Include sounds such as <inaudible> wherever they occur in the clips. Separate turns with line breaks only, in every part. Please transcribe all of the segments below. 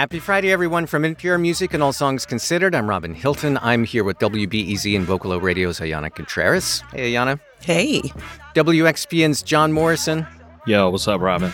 Happy Friday, everyone, from NPR Music and All Songs Considered. I'm Robin Hilton. I'm here with WBEZ and Vocalo Radio's Ayana Contreras. Hey, Ayana.
Hey.
WXPN's John Morrison.
Yo, what's up, Robin?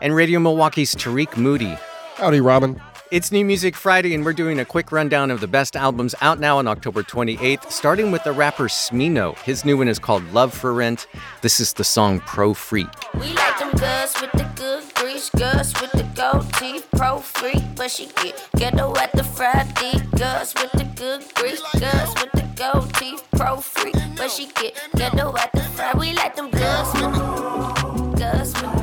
And Radio Milwaukee's Tarik Moody.
Howdy, Robin.
It's New Music Friday, and we're doing a quick rundown of the best albums out now on October 28th, starting with the rapper Smino. His new one is called Love for Rent. This is the song Pro Freak.
We like them girls with the good grease, girls with the gold teeth, pro freak, but she get ghetto at the Friday. Girls with the good grease, girls with the gold teeth, pro freak, but she get ghetto at the Friday. We like them girls with the girls with them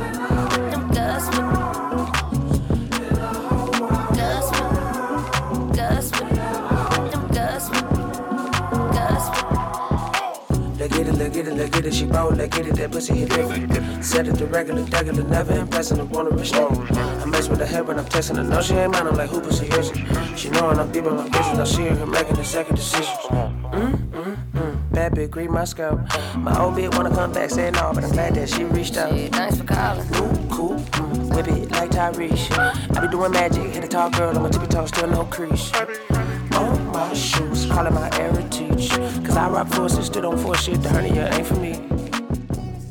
it, look at it, look at it, she bold, look at it, that pussy hit different. Set it to regular, regular, never impressing, I wanna restrict. I mess with her head when I'm texting her, no, she ain't mine, I'm like, who pussy is it? She knowin' I'm deep in my business, I see her making the second decisions. Mm, mm, mm. Bad bitch, green my scalp. My old bitch wanna come back, say no, but I'm glad that she reached out.
Shit, thanks for calling.
Ooh, cool, mm, whip it like Tyrese. I be doing magic, hit a tall girl, I'm a tippy toe, still no crease. On my shoes, calling my heritage. I rock forces, still don't shit, the hernia ain't for me.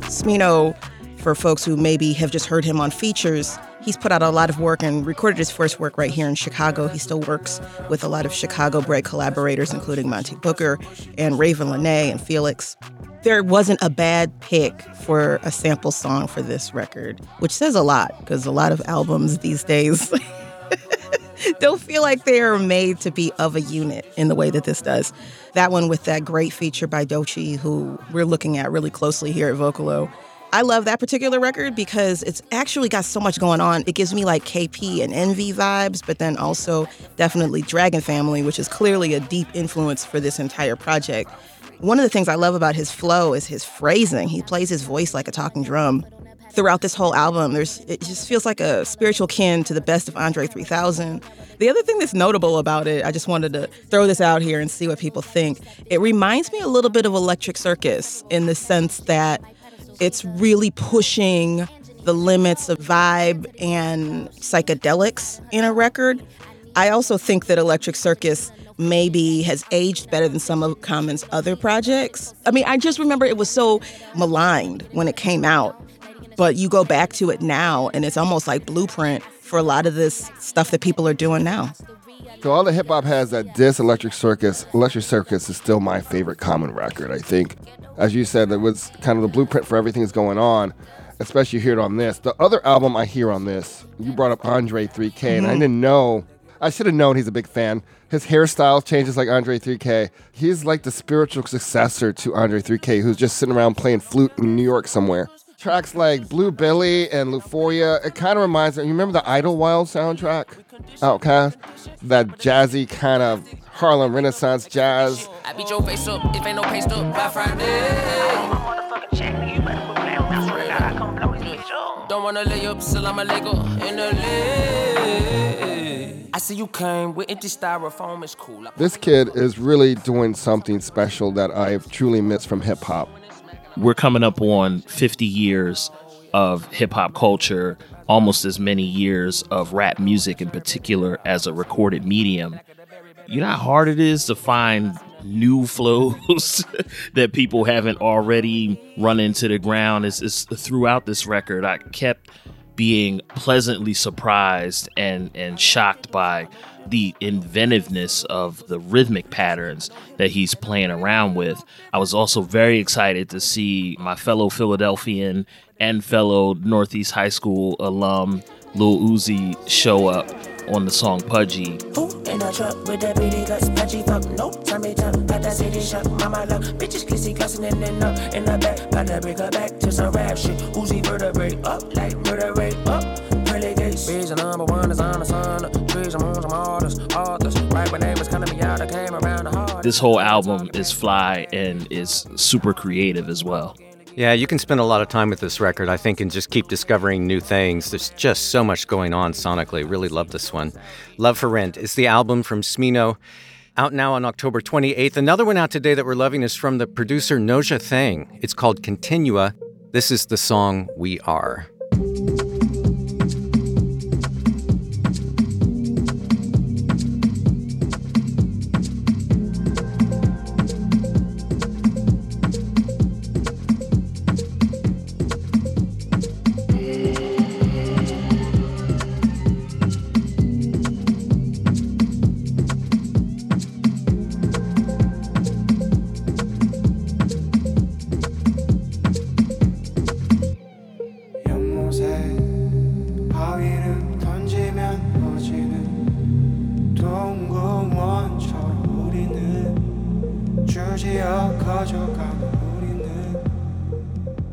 Smino, for folks who maybe have just heard him on features, he's put out a lot of work and recorded his first work right here in Chicago. He still works with a lot of Chicago bred collaborators, including Monte Booker and Ravyn Lenae and Phoelix. There wasn't a bad pick for a sample song for this record, which says a lot because a lot of albums these days <laughs> don't feel like they are made to be of a unit in the way that this does. That one with that great feature by Doechii, who we're looking at really closely here at Vocalo. I love that particular record because it's actually got so much going on. It gives me like KP and Envyi vibes, but then also definitely Dungeon Family, which is clearly a deep influence for this entire project. One of the things I love about his flow is his phrasing. He plays his voice like a talking drum. Throughout this whole album, there's it just feels like a spiritual kin to the best of Andre 3000. The other thing that's notable about it, I just wanted to throw this out here and see what people think. It reminds me a little bit of Electric Circus in the sense that it's really pushing the limits of vibe and psychedelics in a record. I also think that Electric Circus maybe has aged better than some of Common's other projects. I mean, I just remember it was so maligned when it came out, but you go back to it now and it's almost like blueprint for a lot of this stuff that people are doing now.
So all the hip hop has that diss Electric Circus. Electric Circus is still my favorite Common record. I think, as you said, it was kind of the blueprint for everything that's going on. Especially it on this. The other album I hear on this, you brought up Andre 3K, and I mm-hmm. didn't know. I should have known he's a big fan. His hairstyle changes like Andre 3K. He's like the spiritual successor to Andre 3K, who's just sitting around playing flute in New York somewhere. Tracks like Blu Billy and Euphoria, it kind of reminds me. You remember the Idlewild soundtrack? OutKast? That jazzy kind of Harlem Renaissance jazz.
I beat your face up if ain't no paste up by Friday. Don't wanna lay up, still I'm a Lego in the lid. I see you came with empty styrofoam, it's cool.
This kid is really doing something special that I've truly missed from hip hop.
We're coming up on 50 years of hip hop culture, almost as many years of rap music in particular as a recorded medium. You know how hard it is to find new <laughs> flows that people haven't already run into the ground. It's throughout this record. I kept being pleasantly surprised and and shocked by the inventiveness of the rhythmic patterns that he's playing around with. I was also very excited to see my fellow Philadelphian and fellow Northeast High School alum Lil Uzi show up on the song Pudgy.
Who in a truck with that bitty guts, patchy fuck, no time me got that city shot, mama love, bitches kissy cussing in and up, in the back, got to bring her back to some rap shit, Uzi vertebrae up, like vertebrae up, pearly gates. Bitch, number one is on the sun, trees, I'm on some artists, authors, right when they was coming me out, I came around the heart.
This whole album is fly and is super creative as well.
Yeah, you can spend a lot of time with this record, I think, and just keep discovering new things. There's just so much going on sonically. Really love this one. Love for Rent is the album from Smino, out now on October 28th. Another one out today that we're loving is from the producer Nosaj Thing. It's called Continua. This is the song We Are.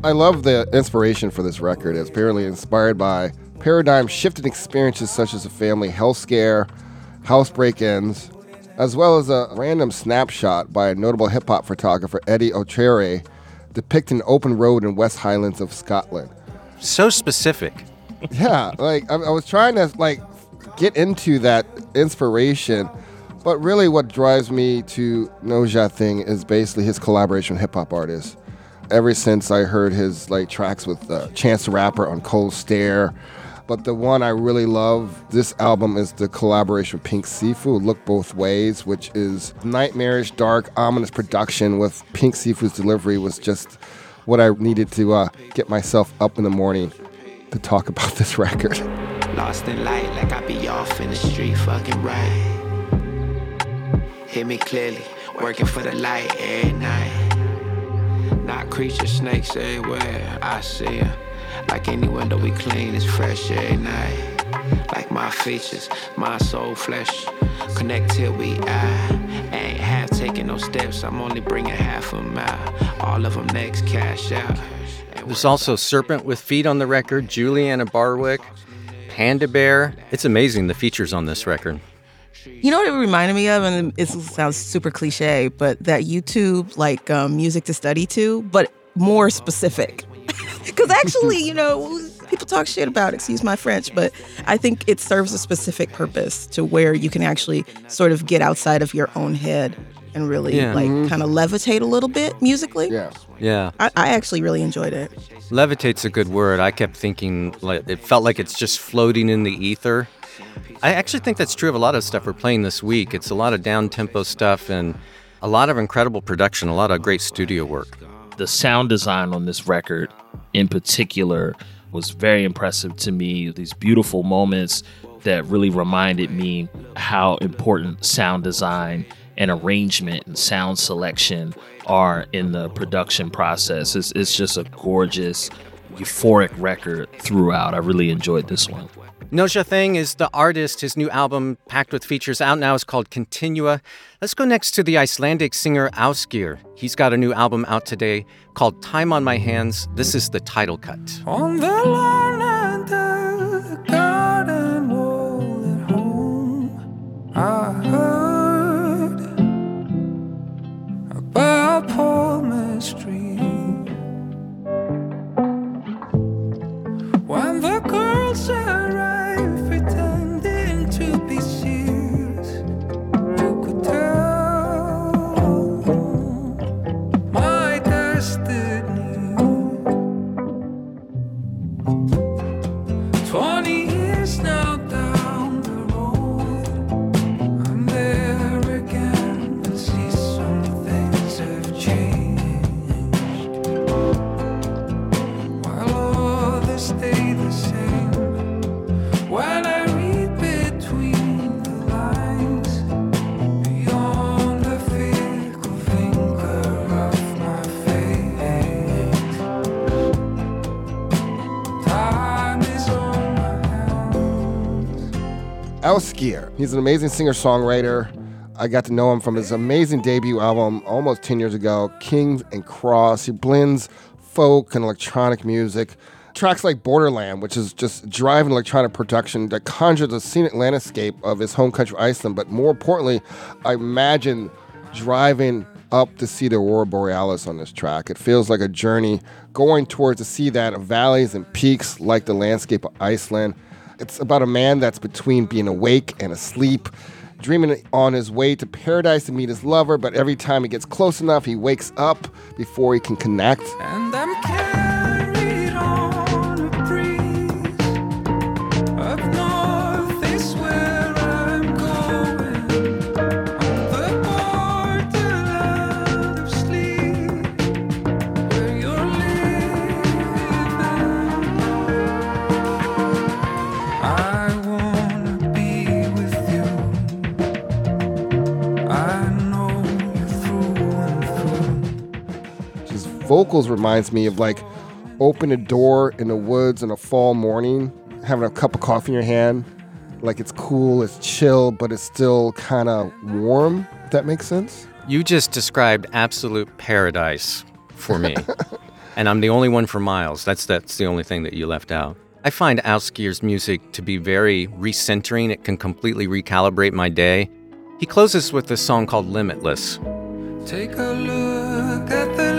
I love the inspiration for this record. It's apparently inspired by paradigm shifting experiences such as a family health scare, house break ins, as well as a random snapshot by a notable hip hop photographer, Eddie Otchere, depicting an open road in West Highlands of Scotland.
So specific.
yeah, like I, I was trying to like get into that inspiration but really what drives me to Nosaj Thing is basically his collaboration with hip hop artists. Ever since I heard his like tracks with uh, Chance the Rapper on Cold Stare, but the one I really love this album is the collaboration with Pink Siifu, Look Both Ways, which is nightmarish, dark, ominous production with Pink Siifu's delivery was just what I needed to uh, get myself up in the morning to talk about <laughs> this record.
Lost in light, like I be off in the street, fucking right. Hear me clearly, working for the light every night. Not creatures, snakes everywhere, I see 'em. Like any window we clean, it's fresh every night. Like my features, my soul, flesh, connect till we eye. Ain't half taking no steps, I'm only bringing half a mile. All of them next cash out.
There's also Serpent with Feet on the record, Juliana Barwick, Panda Bear. It's amazing the features on this record.
You know what it reminded me of, and it sounds super cliche, but that YouTube like um, music to study to, but more specific. <laughs> Because actually, you know, people talk shit about, excuse my French, but I think it serves a specific purpose to where you can actually sort of get outside of your own head and really
Yeah.
like kind of levitate a little bit musically.
Yeah.
Yeah.
I, I actually really enjoyed it.
Levitate's a good word. I kept thinking like it felt like it's just floating in the ether. I actually think that's true of a lot of stuff we're playing this week. It's a lot of down tempo stuff and a lot of incredible production, a lot of great studio work.
the sound design on this record in particular was very impressive to me these beautiful moments that really reminded me how important sound design and arrangement and sound selection are in the production process it's, it's just a gorgeous euphoric record throughout i really enjoyed this one
Nosaj Thing is the artist. His new album, packed with features, out now is called Continua. Let's go next to the Icelandic singer Ásgeir. He's got a new album out today called Time on My Hands. This is the title cut.
On the lawn and the garden wall at home, I heard about. 20
Ásgeir. He's an amazing singer-songwriter. I got to know him from his amazing debut album almost 10 years ago, Kings and Cross. He blends folk and electronic music. Tracks like Borderland, which is just driving electronic production that conjures the scenic landscape of his home country, Iceland. But more importantly, I imagine driving up to see the Aurora Borealis on this track. It feels like a journey going towards to see that valleys and peaks like the landscape of Iceland. It's about a man that's between being awake and asleep, dreaming on his way to paradise to meet his lover, but every time he gets close enough, he wakes up before he can connect.
And I'm
vocals reminds me of like open a door in the woods in a fall morning, having a cup of coffee in your hand. Like it's cool, it's chill, but it's still kind of warm. If that makes sense.
You just described absolute paradise for me. <laughs> And I'm the only one for miles. That's that's the only thing that you left out. I find Ásgeir's music to be very recentering. It can completely recalibrate my day. He closes with a song called Limitless.
Take a look at the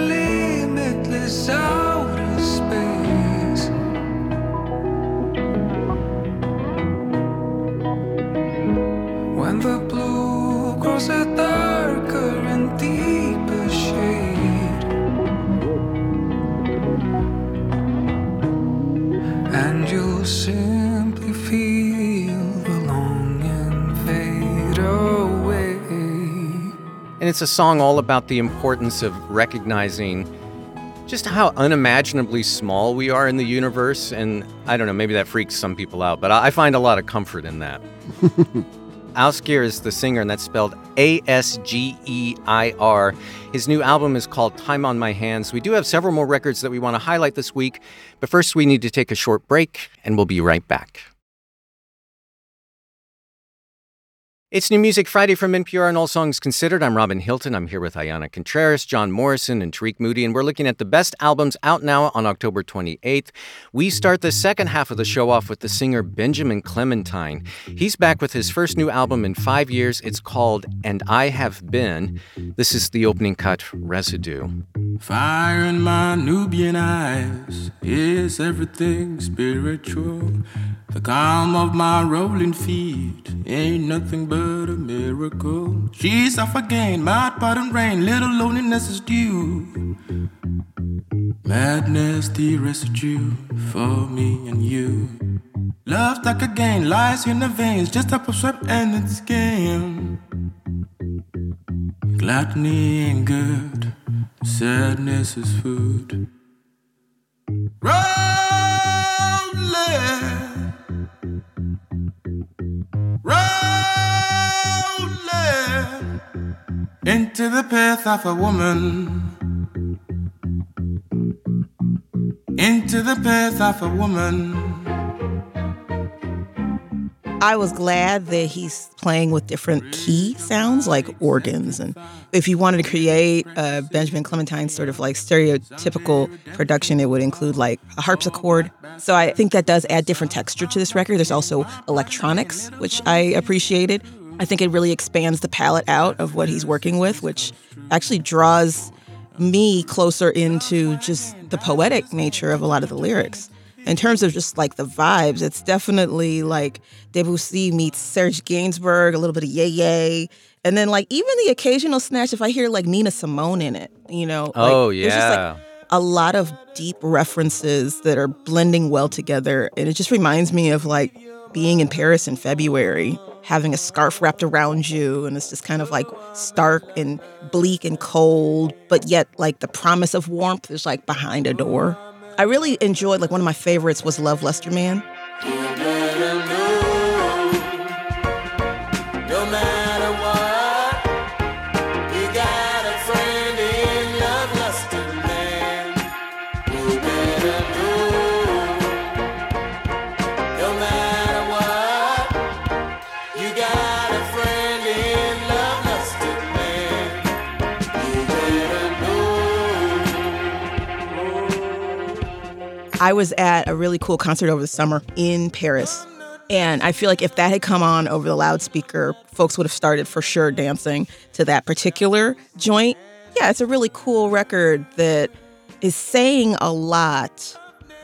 And
it's a song all about the importance of recognizing just how unimaginably small we are in the universe. And I don't know, maybe that freaks some people out, but I I find a lot of comfort in that. <laughs> Ásgeir is the singer, and that's spelled A S G E I R. His new album is called Time on My Hands. We do have several more records that we want to highlight this week, but first we need to take a short break, and we'll be right back. It's New Music Friday from NPR and All Songs Considered. I'm Robin Hilton. I'm here with Ayana Contreras, John Morrison, and Tarik Moody, and we're looking at the best albums out now on October 28th. We start the second half of the show off with the singer Benjamin Clementine. He's back with his first new album in five years. It's called And I Have Been. This is the opening cut, Residue.
Fire in my Nubian eyes is everything spiritual. The calm of my rolling feet ain't nothing but a miracle. She's off again, mad pot rain, little loneliness is due. Madness, the residue for me and you. Love stuck again, lies in the veins, just a swept and it's game. Gluttony ain't good, sadness is food. Into the path of a woman. Into the path of a woman.
I was glad that he's playing with different key sounds like organs. And if you wanted to create a Benjamin Clementine sort of like stereotypical production, it would include like a harpsichord. So I think that does add different texture to this record. There's also electronics, which I appreciated. I think it really expands the palette out of what he's working with, which actually draws me closer into just the poetic nature of a lot of the lyrics in terms of just like the vibes, it's definitely like Debussy meets Serge Gainsbourg, a little bit of Yé-yé, and then like even the occasional snatch if I hear like Nina Simone in it, you know. like,
Oh,
there's just, like,
yeah.
a lot of deep references that are blending well together, and it just reminds me of like being in Paris in February. Having a scarf wrapped around you, and it's just kind of like stark and bleak and cold, but yet like the promise of warmth is like behind a door. I really enjoyed like one of my favorites was Love Lester Man. I was at a really cool concert over the summer in Paris. And I feel like if that had come on over the loudspeaker, folks would have started for sure dancing to that particular joint. Yeah, it's a really cool record that is saying a lot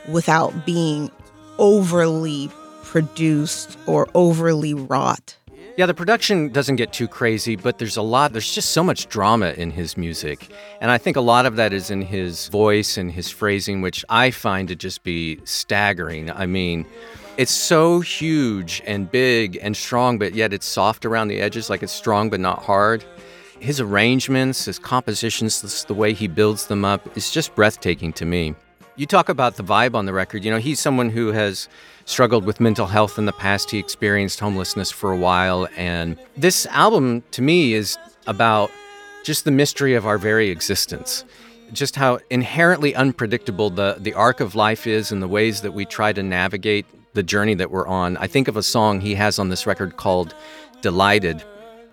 without being overly produced or overly wrought.
Yeah, the production doesn't get too crazy, but there's a lot, there's just so much drama in his music. And I think a lot of that is in his voice and his phrasing, which I find to just be staggering. I mean, it's so huge and big and strong, but yet it's soft around the edges, like it's strong but not hard. His arrangements, his compositions, the way he builds them up, is just breathtaking to me. You talk about the vibe on the record. You know, he's someone who has struggled with mental health in the past. He experienced homelessness for a while. And this album, to me, is about just the mystery of our very existence. Just how inherently unpredictable the, the arc of life is and the ways that we try to navigate the journey that we're on. I think of a song he has on this record called Delighted,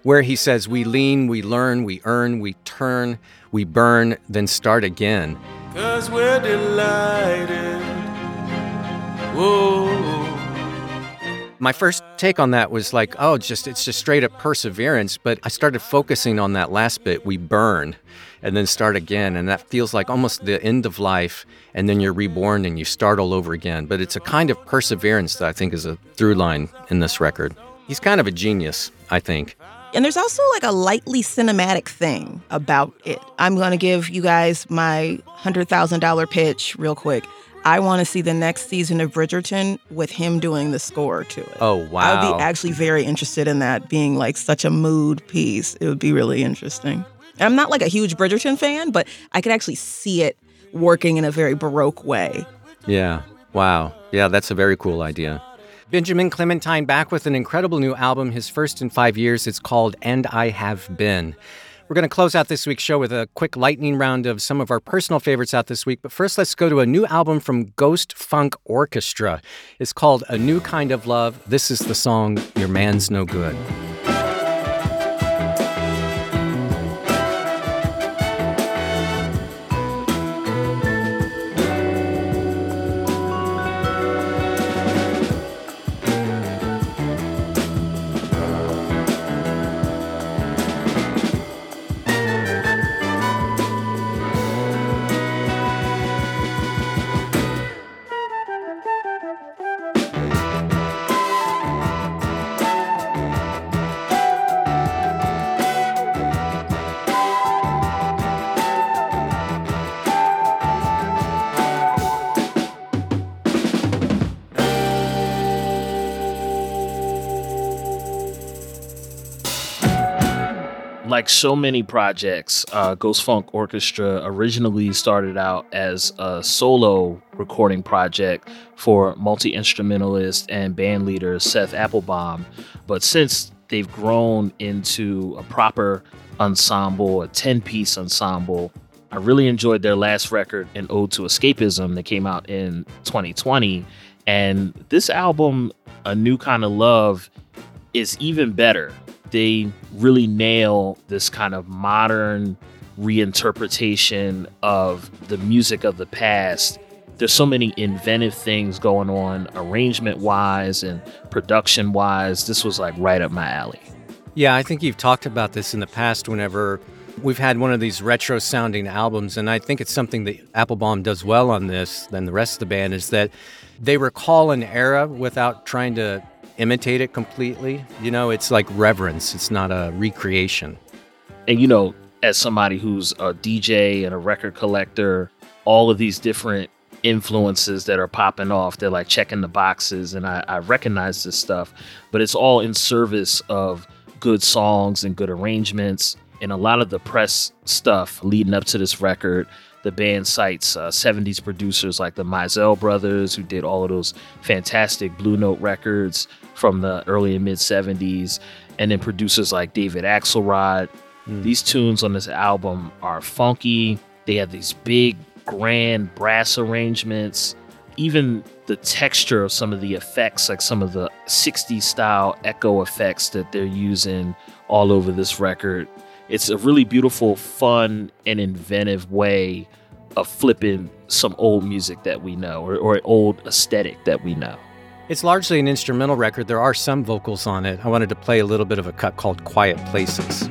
where he says, We lean, we learn, we earn, we turn, we burn, then start again.
Cause we're delighted. Whoa.
My first take on that was like, oh, just it's just straight up perseverance. But I started focusing on that last bit, we burn, and then start again. And that feels like almost the end of life, and then you're reborn and you start all over again. But it's a kind of perseverance that I think is a through line in this record. He's kind of a genius, I think.
And there's also like a lightly cinematic thing about it. I'm going to give you guys my $100,000 pitch real quick. I want to see the next season of Bridgerton with him doing the score to it.
Oh, wow.
I would be actually very interested in that being like such a mood piece. It would be really interesting. I'm not like a huge Bridgerton fan, but I could actually see it working in a very Baroque way.
Yeah. Wow. Yeah, that's a very cool idea. Benjamin Clementine back with an incredible new album, his first in five years. It's called And I Have Been. We're going to close out this week's show with a quick lightning round of some of our personal favorites out this week. But first, let's go to a new album from Ghost Funk Orchestra. It's called A New Kind of Love. This is the song Your Man's No Good.
Like so many projects, uh, Ghost Funk Orchestra originally started out as a solo recording project for multi instrumentalist and band leader Seth Applebaum. But since they've grown into a proper ensemble, a 10 piece ensemble, I really enjoyed their last record, An Ode to Escapism, that came out in 2020. And this album, A New Kind of Love, is even better they really nail this kind of modern reinterpretation of the music of the past. There's so many inventive things going on, arrangement wise and production wise. This was like right up my alley.
Yeah, I think you've talked about this in the past whenever we've had one of these retro sounding albums. And I think it's something that Applebaum does well on this than the rest of the band is that they recall an era without trying to imitate it completely. You know, it's like reverence, it's not a recreation.
And you know, as somebody who's a DJ and a record collector, all of these different influences that are popping off, they're like checking the boxes. And I, I recognize this stuff, but it's all in service of good songs and good arrangements. And a lot of the press stuff leading up to this record the band cites uh, 70s producers like the Mizell brothers, who did all of those fantastic Blue Note records from the early and mid 70s, and then producers like David Axelrod. Mm. These tunes on this album are funky. They have these big, grand brass arrangements. Even the texture of some of the effects, like some of the 60s style echo effects that they're using all over this record. It's a really beautiful, fun, and inventive way of flipping some old music that we know or, or old aesthetic that we know.
It's largely an instrumental record. There are some vocals on it. I wanted to play a little bit of a cut called Quiet Places.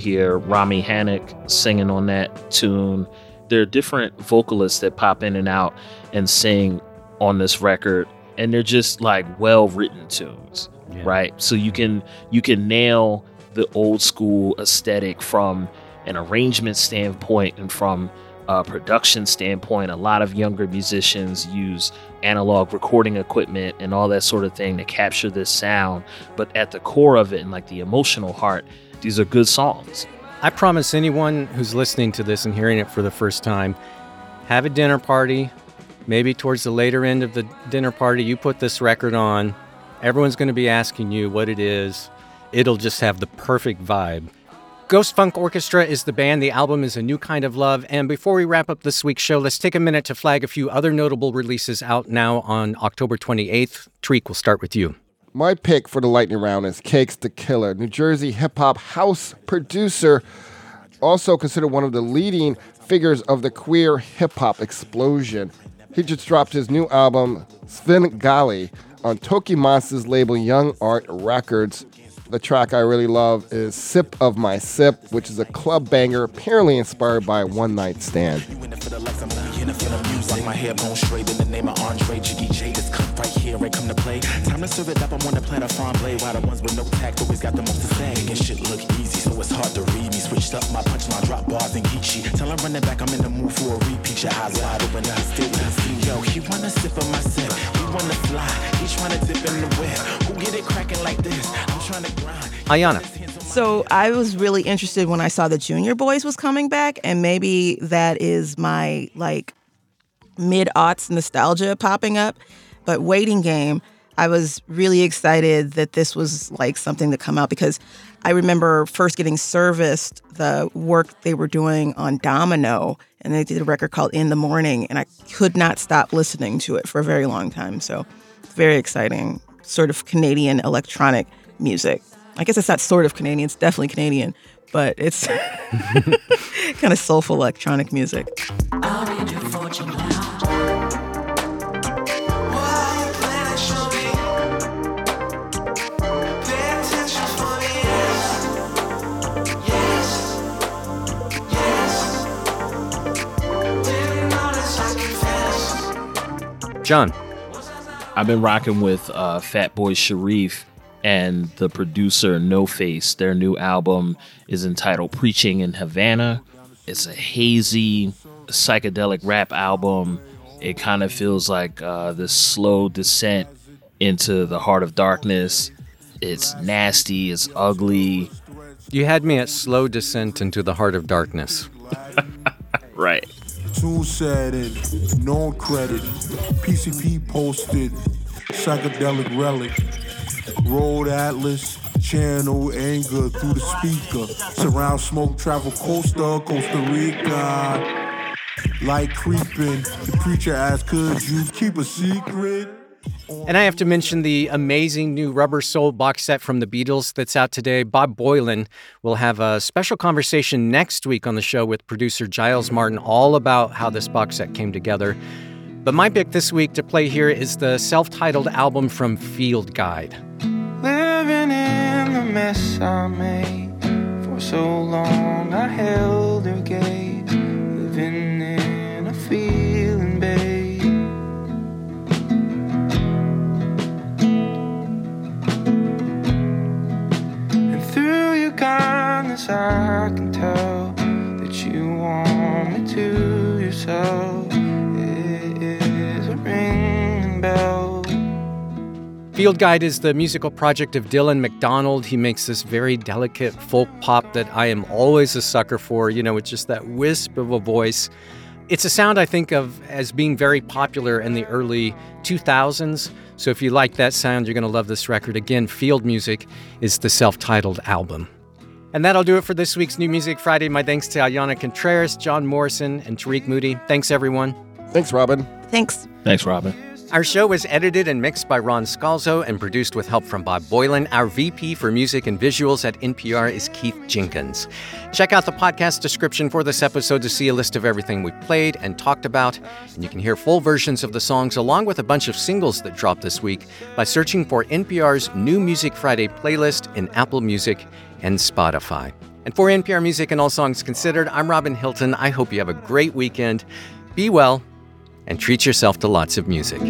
Hear Rami Hanek singing on that tune. There are different vocalists that pop in and out and sing on this record, and they're just like well written tunes, yeah. right? So you can you can nail the old school aesthetic from an arrangement standpoint and from a production standpoint. A lot of younger musicians use analog recording equipment and all that sort of thing to capture this sound, but at the core of it and like the emotional heart these are good songs.
I promise anyone who's listening to this and hearing it for the first time, have a dinner party. Maybe towards the later end of the dinner party, you put this record on. Everyone's going to be asking you what it is. It'll just have the perfect vibe. Ghost Funk Orchestra is the band. The album is A New Kind of Love. And before we wrap up this week's show, let's take a minute to flag a few other notable releases out now on October 28th. Tarik, we'll start with you.
My pick for the lightning round is Cakes da Killa, New Jersey hip hop house producer, also considered one of the leading figures of the queer hip hop explosion. He just dropped his new album, Svengali, on Tokimonsta's label Young Art Records. The track I really love is Sip of My Sip, which is a club banger, apparently inspired by One Night Stand.
Like my hair bone straight in the name of Andre Jiggy J. This cup right here, I come to play. Time to serve it up, I'm on the planet farm blade. Why the ones with no tact always got the most to say. Making shit look easy, so it's hard to read me. Switched up my punchline, drop bars and Geechee. Tell him running back, I'm in the mood for a repeat. Your eyes wide open, I still can see. Yo, he wanna sip of my sip. He wanna fly, he trying to dip in the web. Who get it cracking like this? I'm trying to grind.
Ayana.
So I was really interested when I saw the Junior Boys was coming back, and maybe that is my like mid aughts nostalgia popping up. But Waiting Game, I was really excited that this was like something to come out because I remember first getting serviced the work they were doing on Domino, and they did a record called In the Morning, and I could not stop listening to it for a very long time. So, very exciting, sort of Canadian electronic music. I guess it's not sort of Canadian, it's definitely Canadian, but it's <laughs> <laughs> kind of soulful electronic music.
John.
I've been rocking with uh, Fatboi Sharif and the producer No Face. Their new album is entitled Preaching in Havana. It's a hazy, psychedelic rap album. It kind of feels like uh, this slow descent into the heart of darkness. It's nasty, it's ugly.
You had me at slow descent into the heart of darkness. <laughs>
Right.
Said it, known credit. PCP posted, psychedelic relic. Road Atlas, channel anger through the speaker. Surround smoke, travel Costa, Costa Rica. Light creeping, the preacher asked, could you keep a secret?
And I have to mention the amazing new Rubber Soul box set from the Beatles that's out today. Bob Boilen will have a special conversation next week on the show with producer Giles Martin all about how this box set came together. But my pick this week to play here is the self titled album from Field Guide.
Living in the mess I made for so long,
Field Guide is the musical project of Dylan McDonald. He makes this very delicate folk pop that I am always a sucker for, you know, with just that wisp of a voice. It's a sound I think of as being very popular in the early 2000s. So if you like that sound, you're going to love this record. Again, Field Music is the self titled album. And that'll do it for this week's New Music Friday. My thanks to Ayana Contreras, John Morrison, and Tarik Moody. Thanks, everyone.
Thanks, Robin.
Thanks.
Thanks, Robin.
Our show was edited and mixed by Ron Scalzo and produced with help from Bob Boilen. Our VP for music and visuals at NPR is Keith Jenkins. Check out the podcast description for this episode to see a list of everything we played and talked about. And you can hear full versions of the songs along with a bunch of singles that dropped this week by searching for NPR's New Music Friday playlist in Apple Music and Spotify. And for NPR Music and All Songs Considered, I'm Robin Hilton. I hope you have a great weekend. Be well and treat yourself to lots of music.